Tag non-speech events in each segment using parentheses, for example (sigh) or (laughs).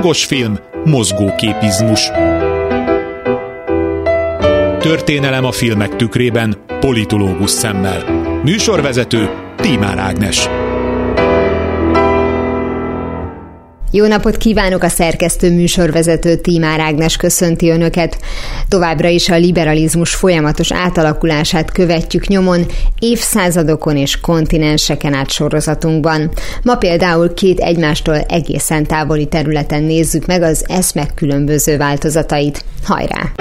Hangos film, mozgóképizmus. Történelem a filmek tükrében, politológus szemmel. Műsorvezető Tímár Ágnes. Jó napot kívánok a szerkesztő műsorvezető Tímár Ágnes köszönti Önöket. Továbbra is a liberalizmus folyamatos átalakulását követjük nyomon évszázadokon és kontinenseken át sorozatunkban. Ma például két egymástól egészen távoli területen nézzük meg az eszmek különböző változatait. Hajrá!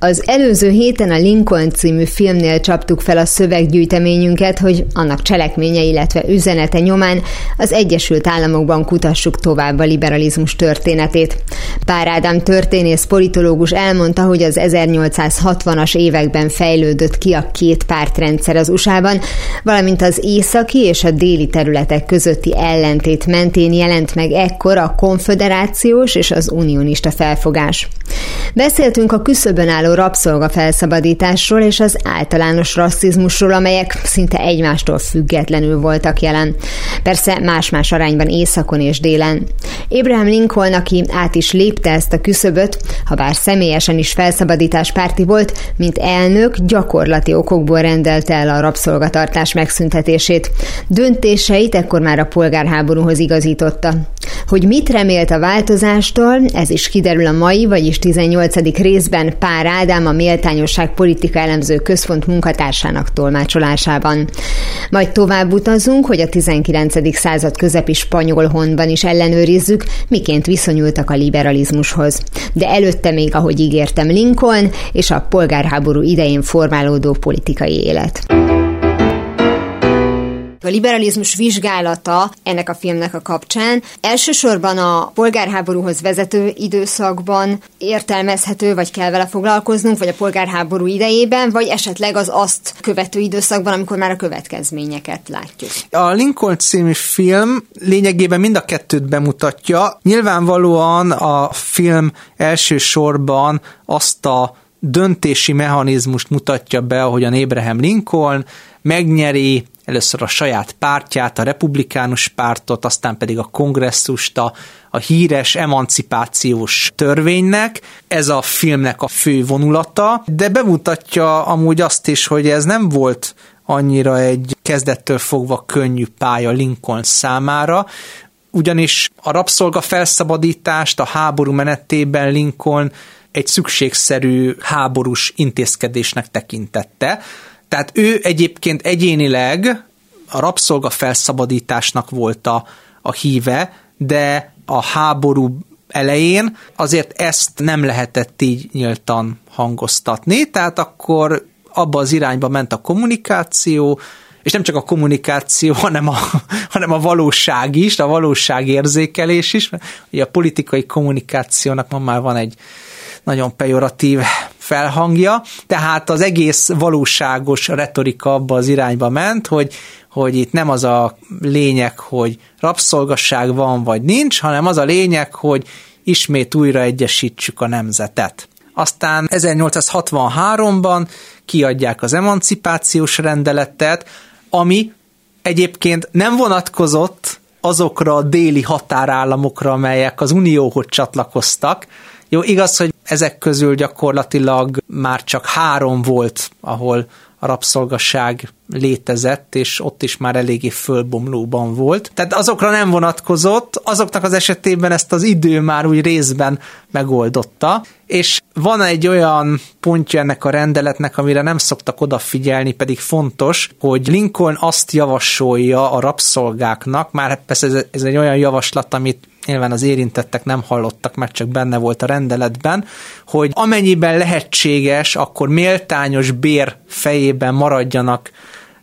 Az előző héten a Lincoln című filmnél csaptuk fel a szöveggyűjteményünket, hogy annak cselekménye, illetve üzenete nyomán az Egyesült Államokban kutassuk tovább a liberalizmus történetét. Pár Ádám történész politológus elmondta, hogy az 1860-as években fejlődött ki a két pártrendszer az USA-ban, valamint az északi és a déli területek közötti ellentét mentén jelent meg ekkor a konföderációs és az unionista felfogás. Beszéltünk a küszöbön álló rabszolga felszabadításról és az általános rasszizmusról, amelyek szinte egymástól függetlenül voltak jelen. Persze más-más arányban északon és délen. Abraham Lincoln, aki át is lépte ezt a küszöböt, ha bár személyesen is felszabadítás párti volt, mint elnök gyakorlati okokból rendelte el a rabszolgatartás megszüntetését. Döntéseit ekkor már a polgárháborúhoz igazította. Hogy mit remélt a változástól, ez is kiderül a mai, vagyis 18. részben Pár Ádám a Méltányosság Politika Elemző Központ munkatársának tolmácsolásában. Majd tovább utazunk, hogy a 19. század közepi spanyol honban is ellenőrizzük, miként viszonyultak a liberalizmushoz. De előtte még, ahogy ígértem, Lincoln és a polgárháború idején formálódó politikai élet. A liberalizmus vizsgálata ennek a filmnek a kapcsán elsősorban a polgárháborúhoz vezető időszakban értelmezhető, vagy kell vele foglalkoznunk, vagy a polgárháború idejében, vagy esetleg az azt követő időszakban, amikor már a következményeket látjuk. A Lincoln című film lényegében mind a kettőt bemutatja. Nyilvánvalóan a film elsősorban azt a döntési mechanizmust mutatja be, ahogyan Abraham Lincoln megnyeri először a saját pártját, a republikánus pártot, aztán pedig a kongresszust, a, a híres emancipációs törvénynek. Ez a filmnek a fő vonulata, de bemutatja amúgy azt is, hogy ez nem volt annyira egy kezdettől fogva könnyű pálya Lincoln számára, ugyanis a rabszolga felszabadítást a háború menetében Lincoln egy szükségszerű háborús intézkedésnek tekintette, tehát ő egyébként egyénileg a rabszolga felszabadításnak volt a, a híve, de a háború elején azért ezt nem lehetett így nyíltan hangoztatni, tehát akkor abba az irányba ment a kommunikáció, és nem csak a kommunikáció, (laughs) hanem a, hanem a valóság is, a valóság érzékelés is, ugye a politikai kommunikációnak ma már van egy nagyon pejoratív felhangja, tehát az egész valóságos retorika abba az irányba ment, hogy, hogy itt nem az a lényeg, hogy rabszolgasság van vagy nincs, hanem az a lényeg, hogy ismét újra egyesítsük a nemzetet. Aztán 1863-ban kiadják az emancipációs rendeletet, ami egyébként nem vonatkozott azokra a déli határállamokra, amelyek az Unióhoz csatlakoztak, jó, igaz, hogy ezek közül gyakorlatilag már csak három volt, ahol a rabszolgaság létezett, és ott is már eléggé fölbomlóban volt. Tehát azokra nem vonatkozott, azoknak az esetében ezt az idő már úgy részben megoldotta, és van egy olyan pontja ennek a rendeletnek, amire nem szoktak odafigyelni, pedig fontos, hogy Lincoln azt javasolja a rabszolgáknak, már persze ez, ez egy olyan javaslat, amit nyilván az érintettek nem hallottak, mert csak benne volt a rendeletben, hogy amennyiben lehetséges, akkor méltányos bér fejében maradjanak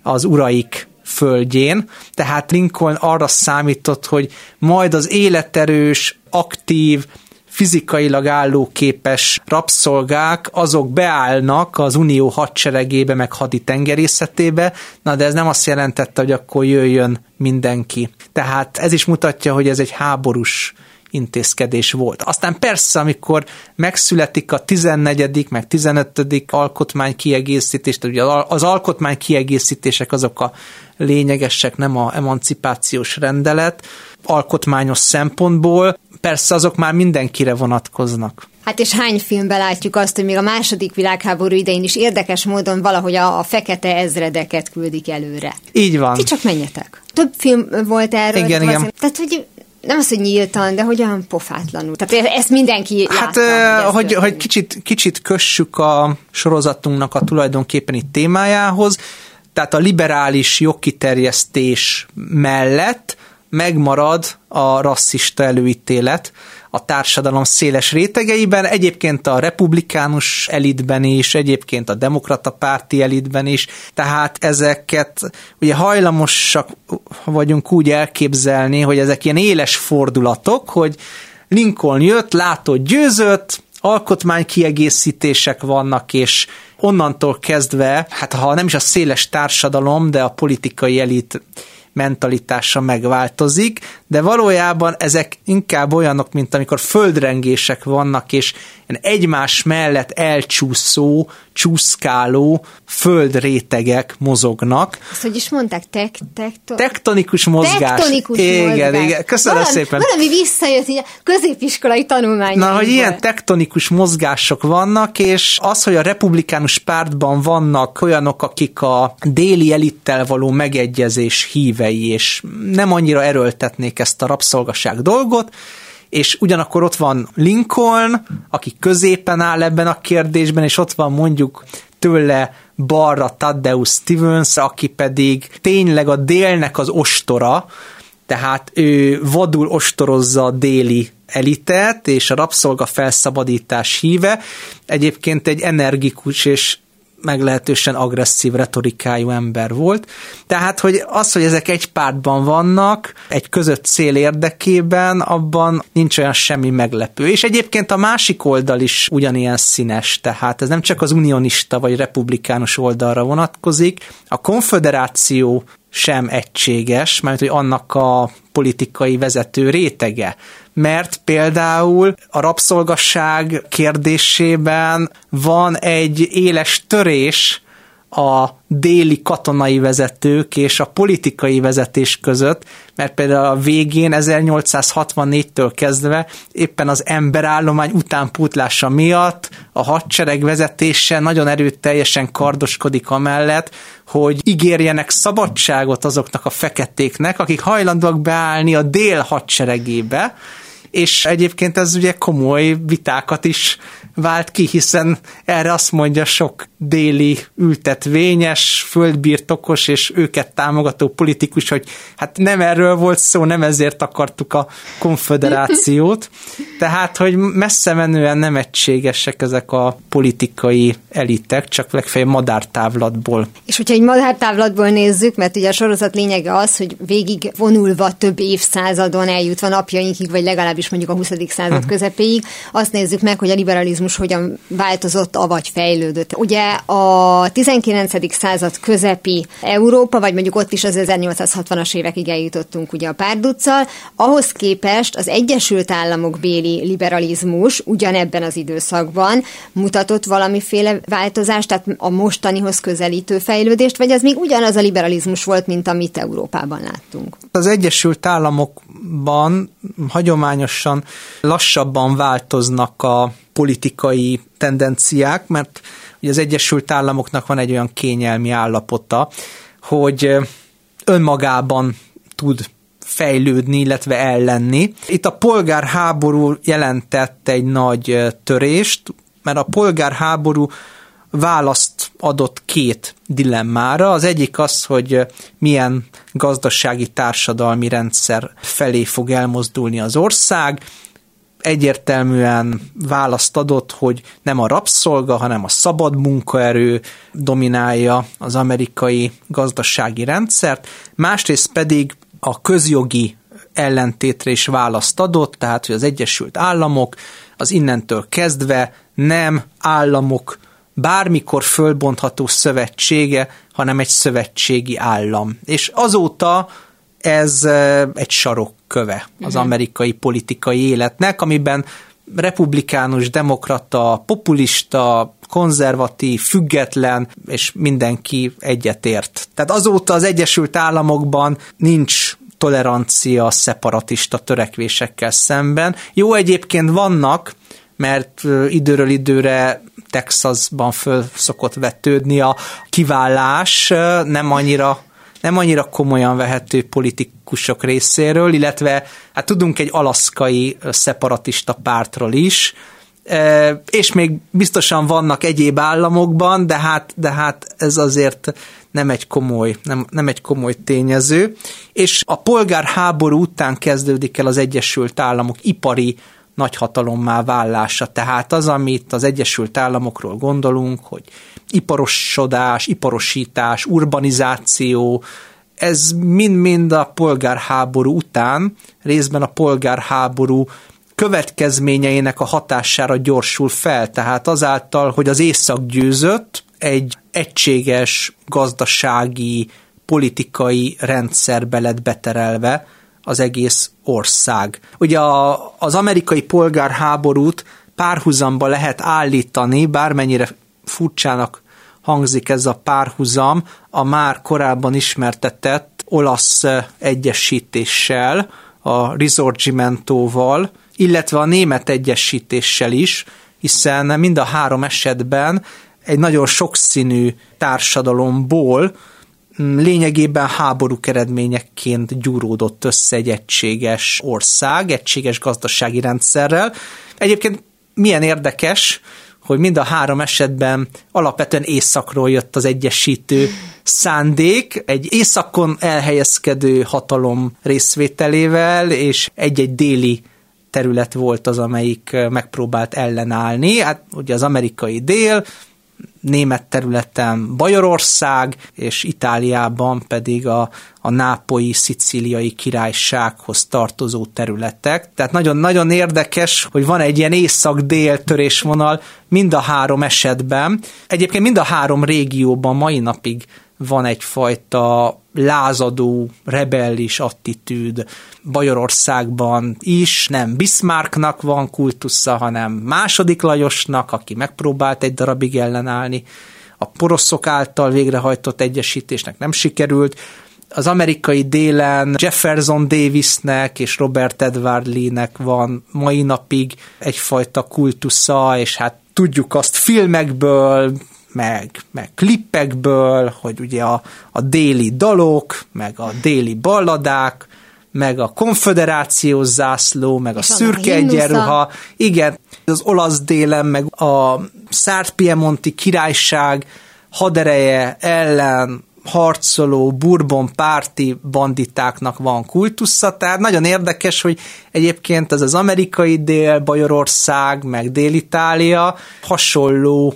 az uraik földjén, tehát Lincoln arra számított, hogy majd az életerős, aktív, fizikailag állóképes rabszolgák, azok beállnak az unió hadseregébe, meg haditengerészetébe, na de ez nem azt jelentette, hogy akkor jöjjön mindenki. Tehát ez is mutatja, hogy ez egy háborús intézkedés volt. Aztán persze, amikor megszületik a 14. meg 15. alkotmány kiegészítés, tehát ugye az alkotmány kiegészítések azok a lényegesek, nem a emancipációs rendelet, alkotmányos szempontból, persze azok már mindenkire vonatkoznak. Hát és hány filmben látjuk azt, hogy még a második világháború idején is érdekes módon valahogy a, a fekete ezredeket küldik előre. Így van. Ti csak menjetek. Több film volt erről. Igen, igen. Tehát, hogy nem az, hogy nyíltan, de hogy olyan pofátlanul. Tehát ezt mindenki Hát, látta, hogy, hogy, hogy kicsit, kicsit kössük a sorozatunknak a tulajdonképpen itt témájához, tehát a liberális jogkiterjesztés mellett megmarad a rasszista előítélet a társadalom széles rétegeiben, egyébként a republikánus elitben is, egyébként a demokrata párti elitben is, tehát ezeket ugye hajlamosak vagyunk úgy elképzelni, hogy ezek ilyen éles fordulatok, hogy Lincoln jött, látott, győzött, alkotmánykiegészítések vannak, és onnantól kezdve, hát ha nem is a széles társadalom, de a politikai elit mentalitása megváltozik, de valójában ezek inkább olyanok, mint amikor földrengések vannak, és egymás mellett elcsúszó, csúszkáló földrétegek mozognak. Azt hogy is mondták? Tek, tekto... Tektonikus mozgás. Tektonikus igen, mozgás. Igen, köszönöm valami, szépen. Valami visszajött így a középiskolai tanulmány. Na, hogy ilyen tektonikus mozgások vannak, és az, hogy a republikánus pártban vannak olyanok, akik a déli elittel való megegyezés hívei, és nem annyira erőltetnék ezt a rabszolgaság dolgot, és ugyanakkor ott van Lincoln, aki középen áll ebben a kérdésben, és ott van mondjuk tőle balra Taddeus Stevens, aki pedig tényleg a délnek az ostora, tehát ő vadul ostorozza a déli elitet, és a rabszolga felszabadítás híve. Egyébként egy energikus és meglehetősen agresszív retorikájú ember volt. Tehát, hogy az, hogy ezek egy pártban vannak, egy között cél érdekében, abban nincs olyan semmi meglepő. És egyébként a másik oldal is ugyanilyen színes, tehát ez nem csak az unionista vagy republikánus oldalra vonatkozik. A konfederáció sem egységes, mert hogy annak a politikai vezető rétege. Mert például a rabszolgasság kérdésében van egy éles törés a déli katonai vezetők és a politikai vezetés között, mert például a végén 1864-től kezdve éppen az emberállomány utánpútlása miatt a hadsereg vezetése nagyon erőteljesen kardoskodik amellett, hogy ígérjenek szabadságot azoknak a feketéknek, akik hajlandóak beállni a dél hadseregébe, és egyébként ez ugye komoly vitákat is vált ki, hiszen erre azt mondja sok déli ültetvényes, földbirtokos és őket támogató politikus, hogy hát nem erről volt szó, nem ezért akartuk a konfederációt. (laughs) Tehát, hogy messze menően nem egységesek ezek a politikai elitek, csak legfeljebb madártávlatból. És hogyha egy madártávlatból nézzük, mert ugye a sorozat lényege az, hogy végig vonulva több évszázadon eljutva napjainkig, vagy legalábbis mondjuk a 20. század uh-huh. közepéig, azt nézzük meg, hogy a liberalizmus hogyan változott, avagy fejlődött. Ugye a 19. század közepi Európa, vagy mondjuk ott is az 1860-as évekig eljutottunk ugye a párduccal, ahhoz képest az Egyesült Államok béli liberalizmus ugyanebben az időszakban mutatott valamiféle változást, tehát a mostanihoz közelítő fejlődést, vagy az még ugyanaz a liberalizmus volt, mint amit Európában láttunk? Az Egyesült Államokban hagyományosan lassabban változnak a politikai tendenciák, mert ugye az Egyesült Államoknak van egy olyan kényelmi állapota, hogy önmagában tud fejlődni, illetve ellenni. Itt a polgárháború jelentett egy nagy törést, mert a polgárháború választ adott két dilemmára. Az egyik az, hogy milyen gazdasági társadalmi rendszer felé fog elmozdulni az ország, egyértelműen választ adott, hogy nem a rabszolga, hanem a szabad munkaerő dominálja az amerikai gazdasági rendszert, másrészt pedig a közjogi ellentétre is választ adott, tehát hogy az Egyesült Államok az innentől kezdve nem államok bármikor fölbontható szövetsége, hanem egy szövetségi állam. És azóta ez egy sarok köve az amerikai politikai életnek, amiben republikánus, demokrata, populista, konzervatív, független, és mindenki egyetért. Tehát azóta az Egyesült Államokban nincs tolerancia szeparatista törekvésekkel szemben. Jó, egyébként vannak, mert időről időre Texasban föl szokott vetődni a kiválás, nem annyira nem annyira komolyan vehető politikusok részéről, illetve hát tudunk egy alaszkai szeparatista pártról is, és még biztosan vannak egyéb államokban, de hát, de hát ez azért nem egy komoly, nem, nem egy komoly tényező. És a polgárháború után kezdődik el az Egyesült Államok ipari nagyhatalommá vállása. Tehát az, amit az Egyesült Államokról gondolunk, hogy iparosodás, iparosítás, urbanizáció, ez mind-mind a polgárháború után, részben a polgárháború következményeinek a hatására gyorsul fel. Tehát azáltal, hogy az észak győzött, egy egységes gazdasági, politikai rendszerbe lett beterelve az egész ország. Ugye a, az amerikai polgárháborút párhuzamba lehet állítani, bármennyire furcsának hangzik ez a párhuzam, a már korábban ismertetett olasz egyesítéssel, a Risorgimentóval, illetve a német egyesítéssel is, hiszen mind a három esetben egy nagyon sokszínű társadalomból mm, lényegében háborúk eredményeként gyúródott össze egy egységes ország, egységes gazdasági rendszerrel. Egyébként milyen érdekes, hogy mind a három esetben alapvetően északról jött az egyesítő szándék, egy északon elhelyezkedő hatalom részvételével, és egy-egy déli terület volt az, amelyik megpróbált ellenállni. Hát ugye az amerikai dél, német területen Bajorország, és Itáliában pedig a, a nápoi szicíliai királysághoz tartozó területek. Tehát nagyon-nagyon érdekes, hogy van egy ilyen észak-dél törésvonal mind a három esetben. Egyébként mind a három régióban mai napig van egyfajta lázadó, rebellis attitűd Bajorországban is, nem Bismarcknak van kultusza, hanem második Lajosnak, aki megpróbált egy darabig ellenállni, a poroszok által végrehajtott egyesítésnek nem sikerült, az amerikai délen Jefferson Davisnek és Robert Edward Lee-nek van mai napig egyfajta kultusza, és hát tudjuk azt filmekből, meg, meg klippekből, hogy ugye a, a déli dalok, meg a déli balladák, meg a konfederációs zászló, meg és a szürke egyenruha, igen, az olasz délen, meg a Szárt-Piemonti királyság hadereje ellen harcoló Bourbon párti banditáknak van kultusza, tehát nagyon érdekes, hogy egyébként ez az amerikai dél, Bajorország, meg Dél-Itália hasonló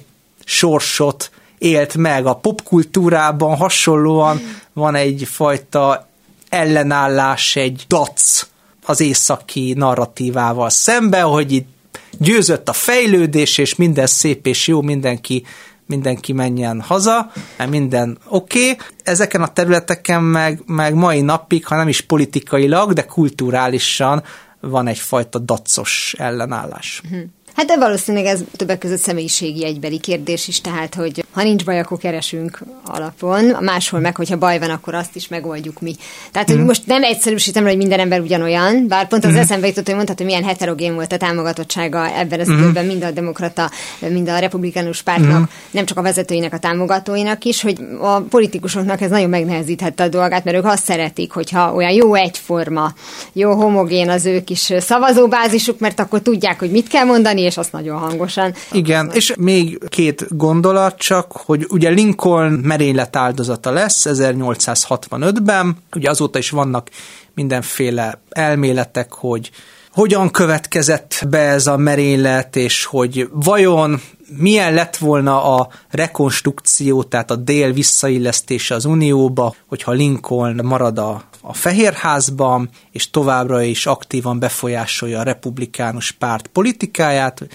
sorsot élt meg. A popkultúrában hasonlóan van egyfajta ellenállás, egy dac az északi narratívával szembe, hogy itt győzött a fejlődés, és minden szép és jó, mindenki mindenki menjen haza, mert minden oké. Okay. Ezeken a területeken meg, meg mai napig, ha nem is politikailag, de kulturálisan van egyfajta dacos ellenállás. Uh-huh. Hát de valószínűleg ez többek között személyiségi egybeli kérdés is, tehát hogy ha nincs baj, akkor keresünk alapon, máshol meg, hogyha baj van, akkor azt is megoldjuk mi. Tehát, hogy mm. most nem egyszerűsítem, hogy minden ember ugyanolyan, bár pont az mm. eszembe jutott, hogy mondhatod, hogy milyen heterogén volt a támogatottsága ebben az mm. időben, mind a demokrata, mind a republikánus pártnak, mm. nem csak a vezetőinek, a támogatóinak is, hogy a politikusoknak ez nagyon megnehezíthette a dolgát, mert ők azt szeretik, hogyha olyan jó egyforma, jó homogén az ők is szavazóbázisuk, mert akkor tudják, hogy mit kell mondani, és azt nagyon hangosan. Igen, és még két gondolat csak, hogy ugye Lincoln merénylet áldozata lesz 1865-ben, ugye azóta is vannak mindenféle elméletek, hogy hogyan következett be ez a merénylet, és hogy vajon milyen lett volna a rekonstrukció, tehát a dél visszaillesztése az Unióba, hogyha Lincoln marad a, a Fehérházban, és továbbra is aktívan befolyásolja a republikánus párt politikáját.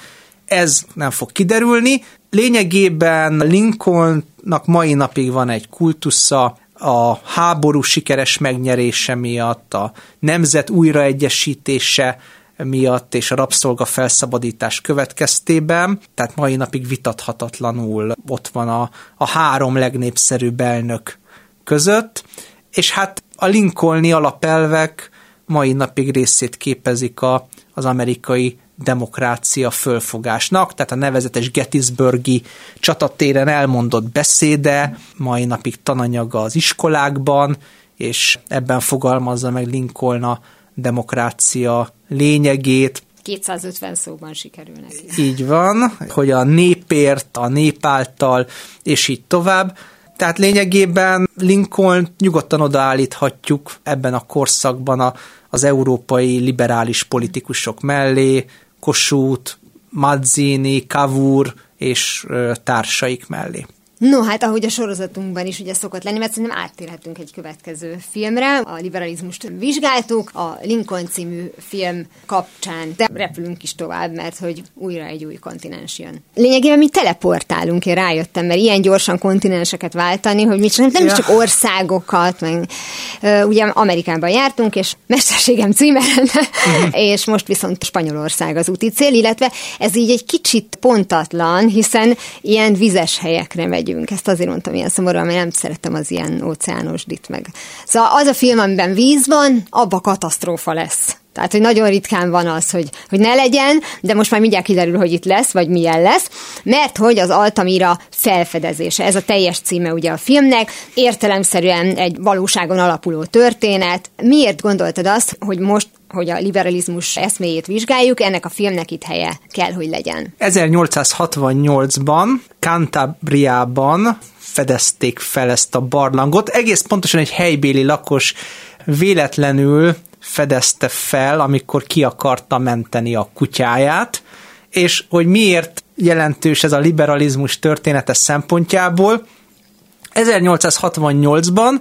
Ez nem fog kiderülni. Lényegében Lincolnnak mai napig van egy kultusza, a háború sikeres megnyerése miatt, a nemzet újraegyesítése miatt és a rabszolga felszabadítás következtében, tehát mai napig vitathatatlanul ott van a, a három legnépszerűbb elnök között, és hát a Lincolni alapelvek mai napig részét képezik a, az amerikai demokrácia fölfogásnak, tehát a nevezetes Gettysburgi csatatéren elmondott beszéde, mai napig tananyaga az iskolákban, és ebben fogalmazza meg Lincoln a demokrácia lényegét. 250 szóban sikerül neki. Így van, hogy a népért, a nép által, és így tovább. Tehát lényegében Lincoln nyugodtan odaállíthatjuk ebben a korszakban a, az európai liberális politikusok mellé, Kossuth, Mazzini, Cavour és társaik mellé. No, hát ahogy a sorozatunkban is ugye szokott lenni, mert szerintem áttérhetünk egy következő filmre. A liberalizmust vizsgáltuk a Lincoln című film kapcsán, de repülünk is tovább, mert hogy újra egy új kontinens jön. Lényegében mi teleportálunk, én rájöttem, mert ilyen gyorsan kontinenseket váltani, hogy mi csak, nem ja. csak országokat, meg ugye Amerikában jártunk, és mesterségem címe uh-huh. (laughs) és most viszont Spanyolország az úti cél, illetve ez így egy kicsit pontatlan, hiszen ilyen vizes helyekre megyünk megyünk. Ezt azért mondtam ilyen szomorúan, mert nem szeretem az ilyen óceánosdit meg. Szóval az a film, amiben víz van, abba katasztrófa lesz. Tehát, hogy nagyon ritkán van az, hogy, hogy ne legyen, de most már mindjárt kiderül, hogy itt lesz, vagy milyen lesz, mert hogy az Altamira felfedezése, ez a teljes címe ugye a filmnek, értelemszerűen egy valóságon alapuló történet. Miért gondoltad azt, hogy most hogy a liberalizmus eszméjét vizsgáljuk, ennek a filmnek itt helye kell, hogy legyen. 1868-ban Cantabriában fedezték fel ezt a barlangot. Egész pontosan egy helybéli lakos véletlenül fedezte fel, amikor ki akarta menteni a kutyáját, és hogy miért jelentős ez a liberalizmus története szempontjából. 1868-ban,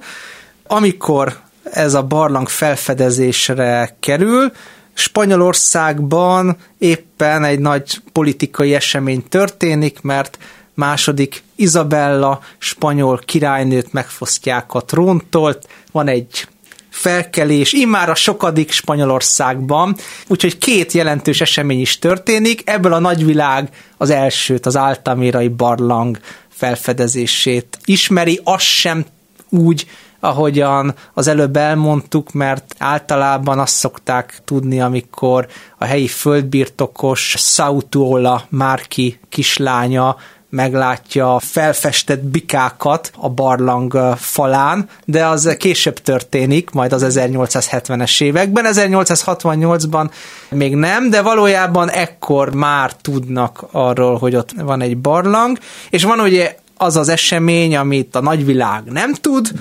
amikor ez a barlang felfedezésre kerül, Spanyolországban éppen egy nagy politikai esemény történik, mert második Izabella spanyol királynőt megfosztják a tróntól, van egy felkelés, immár a sokadik Spanyolországban, úgyhogy két jelentős esemény is történik, ebből a nagyvilág az elsőt, az áltamérai barlang felfedezését ismeri, az sem úgy, ahogyan az előbb elmondtuk, mert általában azt szokták tudni, amikor a helyi földbirtokos Sautuola Márki kislánya meglátja felfestett bikákat a barlang falán, de az később történik, majd az 1870-es években. 1868-ban még nem, de valójában ekkor már tudnak arról, hogy ott van egy barlang, és van ugye az az esemény, amit a nagyvilág nem tud,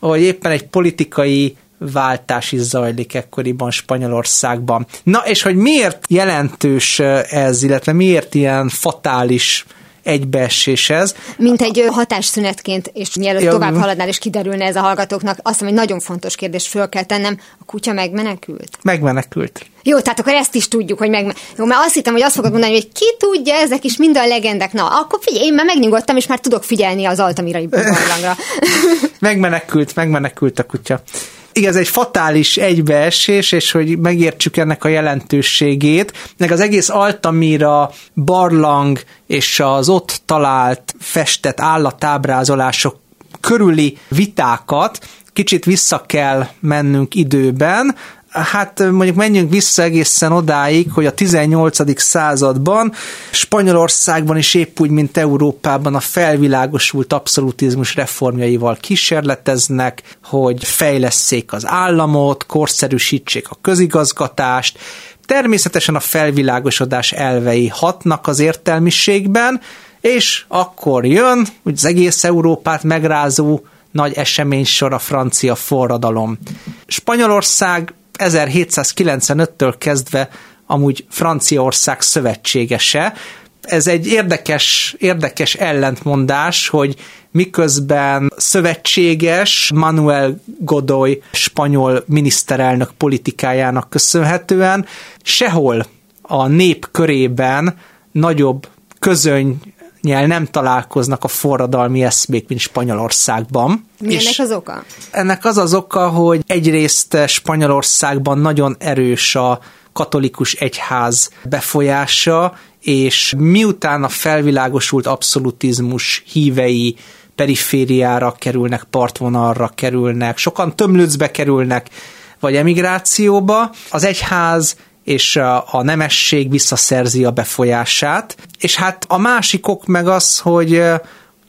hogy éppen egy politikai váltás is zajlik ekkoriban Spanyolországban. Na, és hogy miért jelentős ez, illetve miért ilyen fatális egybeesés ez. Mint egy hatásszünetként, és mielőtt ja, tovább haladnál, és kiderülne ez a hallgatóknak, azt mondom, hogy nagyon fontos kérdés föl kell tennem, a kutya megmenekült? Megmenekült. Jó, tehát akkor ezt is tudjuk, hogy meg... Jó, mert azt hittem, hogy azt fogod mondani, hogy ki tudja, ezek is mind a legendek. Na, akkor figyelj, én már megnyugodtam, és már tudok figyelni az Altamirai (laughs) barlangra. megmenekült, megmenekült a kutya igaz, egy fatális egybeesés, és hogy megértsük ennek a jelentőségét, meg az egész Altamira barlang és az ott talált festett állatábrázolások körüli vitákat kicsit vissza kell mennünk időben, hát mondjuk menjünk vissza egészen odáig, hogy a 18. században Spanyolországban is épp úgy, mint Európában a felvilágosult abszolutizmus reformjaival kísérleteznek, hogy fejlesszék az államot, korszerűsítsék a közigazgatást, Természetesen a felvilágosodás elvei hatnak az értelmiségben, és akkor jön, hogy az egész Európát megrázó nagy eseménysor a francia forradalom. Spanyolország 1795-től kezdve amúgy Franciaország szövetségese. Ez egy érdekes, érdekes ellentmondás, hogy miközben szövetséges Manuel Godoy spanyol miniszterelnök politikájának köszönhetően sehol a nép körében nagyobb közöny nem találkoznak a forradalmi eszmék, mint Spanyolországban. Mi ennek az oka? Ennek az az oka, hogy egyrészt Spanyolországban nagyon erős a katolikus egyház befolyása, és miután a felvilágosult abszolutizmus hívei perifériára kerülnek, partvonalra kerülnek, sokan tömlőcbe kerülnek, vagy emigrációba, az egyház és a nemesség visszaszerzi a befolyását. És hát a másik ok meg az, hogy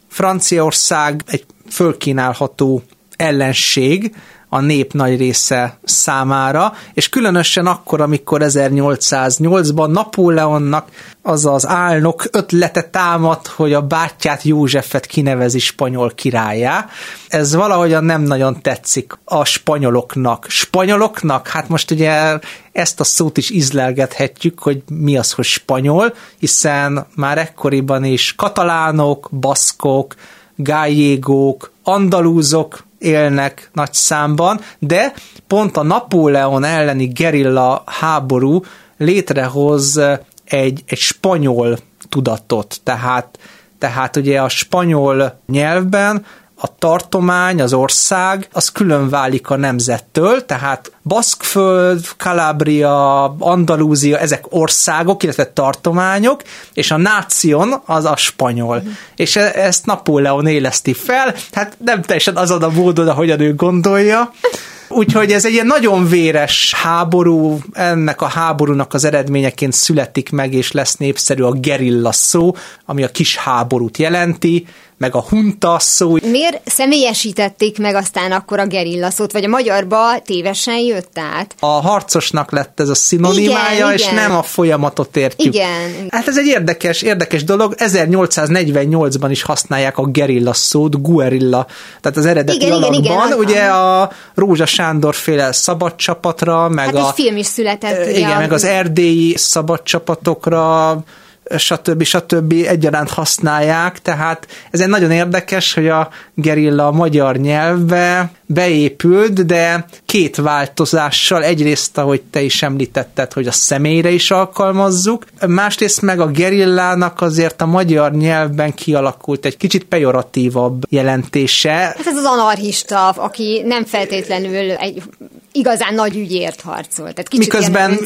Franciaország egy fölkínálható ellenség, a nép nagy része számára, és különösen akkor, amikor 1808-ban Napóleonnak az az álnok ötlete támad, hogy a bátyját Józsefet kinevezi spanyol királyá. Ez valahogyan nem nagyon tetszik a spanyoloknak. Spanyoloknak? Hát most ugye ezt a szót is izlelgethetjük, hogy mi az, hogy spanyol, hiszen már ekkoriban is katalánok, baszkok, gájégók, andalúzok élnek nagy számban, de pont a Napóleon elleni gerilla háború létrehoz egy, egy spanyol tudatot, tehát, tehát ugye a spanyol nyelvben a tartomány, az ország, az külön válik a nemzettől, tehát Baszkföld, Kalabria, Andalúzia, ezek országok, illetve tartományok, és a náción az a spanyol. Uh-huh. És e- ezt Napóleon éleszti fel, hát nem teljesen azon a módon, ahogyan ő gondolja, Úgyhogy ez egy ilyen nagyon véres háború, ennek a háborúnak az eredményeként születik meg, és lesz népszerű a gerilla szó, ami a kis háborút jelenti, meg a hunta szó. Miért személyesítették meg aztán akkor a gerilla szót, vagy a magyarba tévesen jött át? A harcosnak lett ez a szinonimája, igen, és igen. nem a folyamatot értjük. Igen. Hát ez egy érdekes, érdekes dolog. 1848-ban is használják a gerilla szót, guerilla, tehát az eredeti igen, alakban. Igen, igen, ugye a Rózsa Sándor féle szabadcsapatra, meg hát a... film is született. Igen, meg az erdélyi szabadcsapatokra, stb. stb. egyaránt használják, tehát ez egy nagyon érdekes, hogy a gerilla a magyar nyelvbe beépült, de két változással. Egyrészt, ahogy te is említetted, hogy a személyre is alkalmazzuk, másrészt meg a gerillának azért a magyar nyelvben kialakult egy kicsit pejoratívabb jelentése. Hát ez az anarchista, aki nem feltétlenül egy igazán nagy ügyért harcol. Tehát kicsit miközben,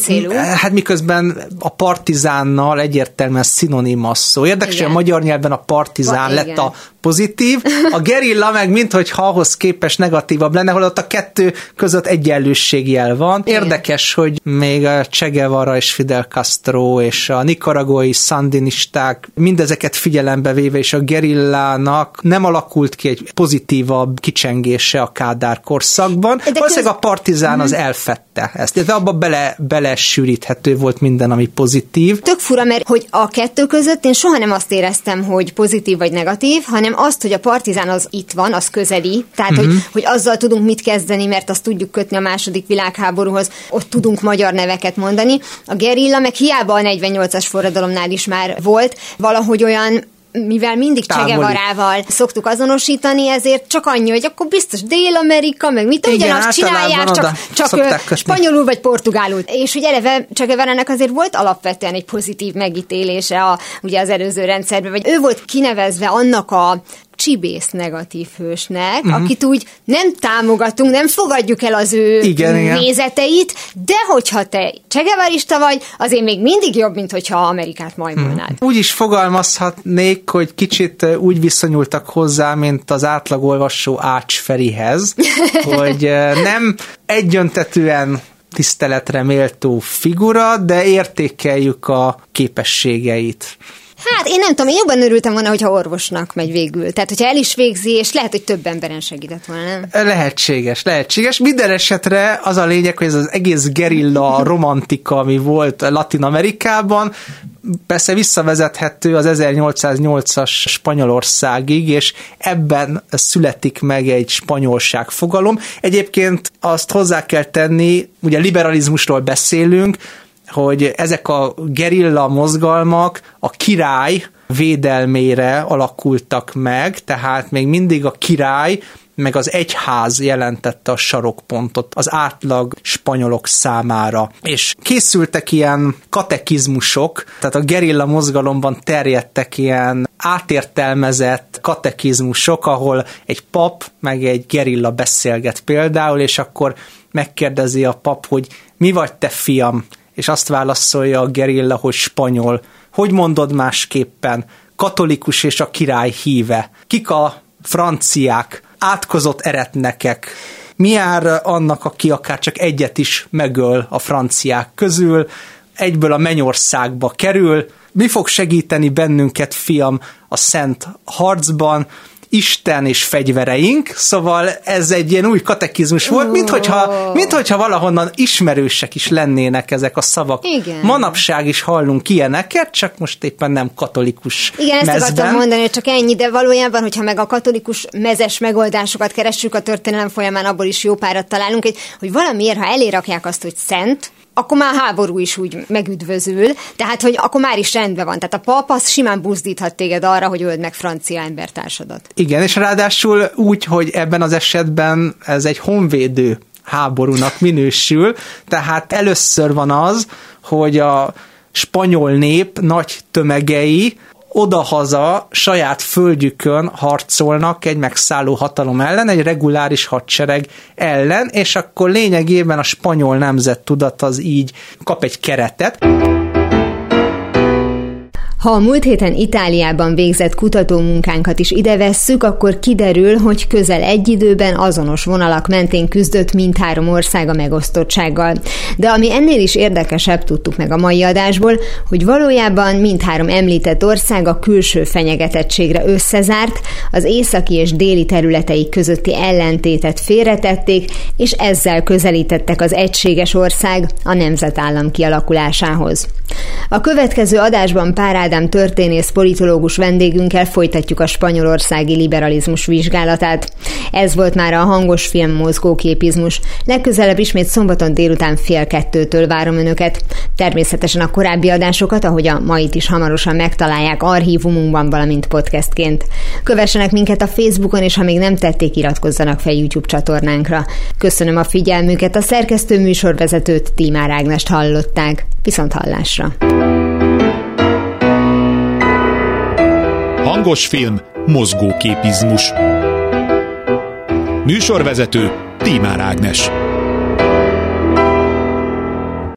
hát miközben a partizánnal egyértelműen szinoníma szó. Érdekes, hogy a magyar nyelven a partizán pa, lett igen. a pozitív, a gerilla meg minthogyha ahhoz képes negatívabb lenne, holott a kettő között egyenlőségjel van. Érdekes, hogy még a Che Guevara és Fidel Castro és a nikaragói szandinisták mindezeket figyelembe véve, és a gerillának nem alakult ki egy pozitívabb kicsengése a Kádár korszakban. De Valószínűleg köz... a partizán az mhm. elfette ezt, de abba bele, bele sűríthető volt minden, ami pozitív. Tök fura, mert hogy a kettő között én soha nem azt éreztem, hogy pozitív vagy negatív, hanem hanem azt, hogy a partizán az itt van, az közeli, tehát uh-huh. hogy, mhm. hogy azzal tudunk mit kezdeni, mert azt tudjuk kötni a második világháborúhoz, ott tudunk magyar neveket mondani. A gerilla meg hiába a 48-as forradalomnál is már volt, valahogy olyan mivel mindig Csegevarával szoktuk azonosítani, ezért csak annyi, hogy akkor biztos Dél-Amerika, meg mit ugyanazt csinálják, csak, csak spanyolul vagy portugálul. És hogy eleve Csegevarának azért volt alapvetően egy pozitív megítélése a, ugye az előző rendszerben, vagy ő volt kinevezve annak a csibész negatív hősnek, uh-huh. akit úgy nem támogatunk, nem fogadjuk el az ő igen, nézeteit, igen. de hogyha te csegevarista vagy, azért még mindig jobb, mint hogyha Amerikát majmolnád. Uh-huh. Úgy is fogalmazhatnék, hogy kicsit úgy viszonyultak hozzá, mint az átlagolvasó Ács Ferihez, (laughs) hogy nem egyöntetően tiszteletre méltó figura, de értékeljük a képességeit. Hát én nem tudom, én jobban örültem volna, hogyha orvosnak megy végül. Tehát, hogyha el is végzi, és lehet, hogy több emberen segített volna, nem? Lehetséges, lehetséges. Minden esetre az a lényeg, hogy ez az egész gerilla (laughs) romantika, ami volt Latin Amerikában, persze visszavezethető az 1808-as Spanyolországig, és ebben születik meg egy spanyolság fogalom. Egyébként azt hozzá kell tenni, ugye liberalizmusról beszélünk, hogy ezek a gerilla mozgalmak a király védelmére alakultak meg, tehát még mindig a király meg az egyház jelentette a sarokpontot az átlag spanyolok számára. És készültek ilyen katekizmusok, tehát a gerilla mozgalomban terjedtek ilyen átértelmezett katekizmusok, ahol egy pap meg egy gerilla beszélget például, és akkor megkérdezi a pap, hogy mi vagy te fiam? És azt válaszolja a gerilla, hogy spanyol. Hogy mondod másképpen? Katolikus és a király híve. Kik a franciák? átkozott eretnekek. Mi jár annak, aki akár csak egyet is megöl a franciák közül, egyből a mennyországba kerül, mi fog segíteni bennünket, fiam, a szent harcban, Isten és fegyvereink, szóval ez egy ilyen új katekizmus volt, mint hogyha, mint hogyha valahonnan ismerősek is lennének ezek a szavak. Igen. Manapság is hallunk ilyeneket, csak most éppen nem katolikus Igen, ezt mezben. akartam mondani, hogy csak ennyi, de valójában, hogyha meg a katolikus mezes megoldásokat keressük a történelem folyamán, abból is jó párat találunk, hogy, hogy valamiért, ha elérakják azt, hogy szent, akkor már háború is úgy megüdvözül, tehát hogy akkor már is rendben van. Tehát a pap az simán buzdíthat téged arra, hogy öld meg francia embertársadat. Igen, és ráadásul úgy, hogy ebben az esetben ez egy honvédő háborúnak minősül, tehát először van az, hogy a spanyol nép nagy tömegei odahaza saját földjükön harcolnak egy megszálló hatalom ellen, egy reguláris hadsereg ellen, és akkor lényegében a spanyol nemzet tudat az így kap egy keretet. Ha a múlt héten Itáliában végzett kutatómunkánkat is ide vesszük, akkor kiderül, hogy közel egy időben azonos vonalak mentén küzdött mindhárom ország a megosztottsággal. De ami ennél is érdekesebb, tudtuk meg a mai adásból, hogy valójában mindhárom említett ország a külső fenyegetettségre összezárt, az északi és déli területei közötti ellentétet félretették, és ezzel közelítettek az egységes ország a nemzetállam kialakulásához. A következő adásban Pár Ádám történész politológus vendégünkkel folytatjuk a spanyolországi liberalizmus vizsgálatát. Ez volt már a hangos film mozgóképizmus. Legközelebb ismét szombaton délután fél kettőtől várom önöket. Természetesen a korábbi adásokat, ahogy a mait is hamarosan megtalálják archívumunkban, valamint podcastként. Kövessenek minket a Facebookon, és ha még nem tették, iratkozzanak fel YouTube csatornánkra. Köszönöm a figyelmüket, a szerkesztő műsorvezetőt Tímár Ágnest hallották. Viszont hallásra! Hangos film, mozgóképizmus. Műsorvezető Tímár Ágnes.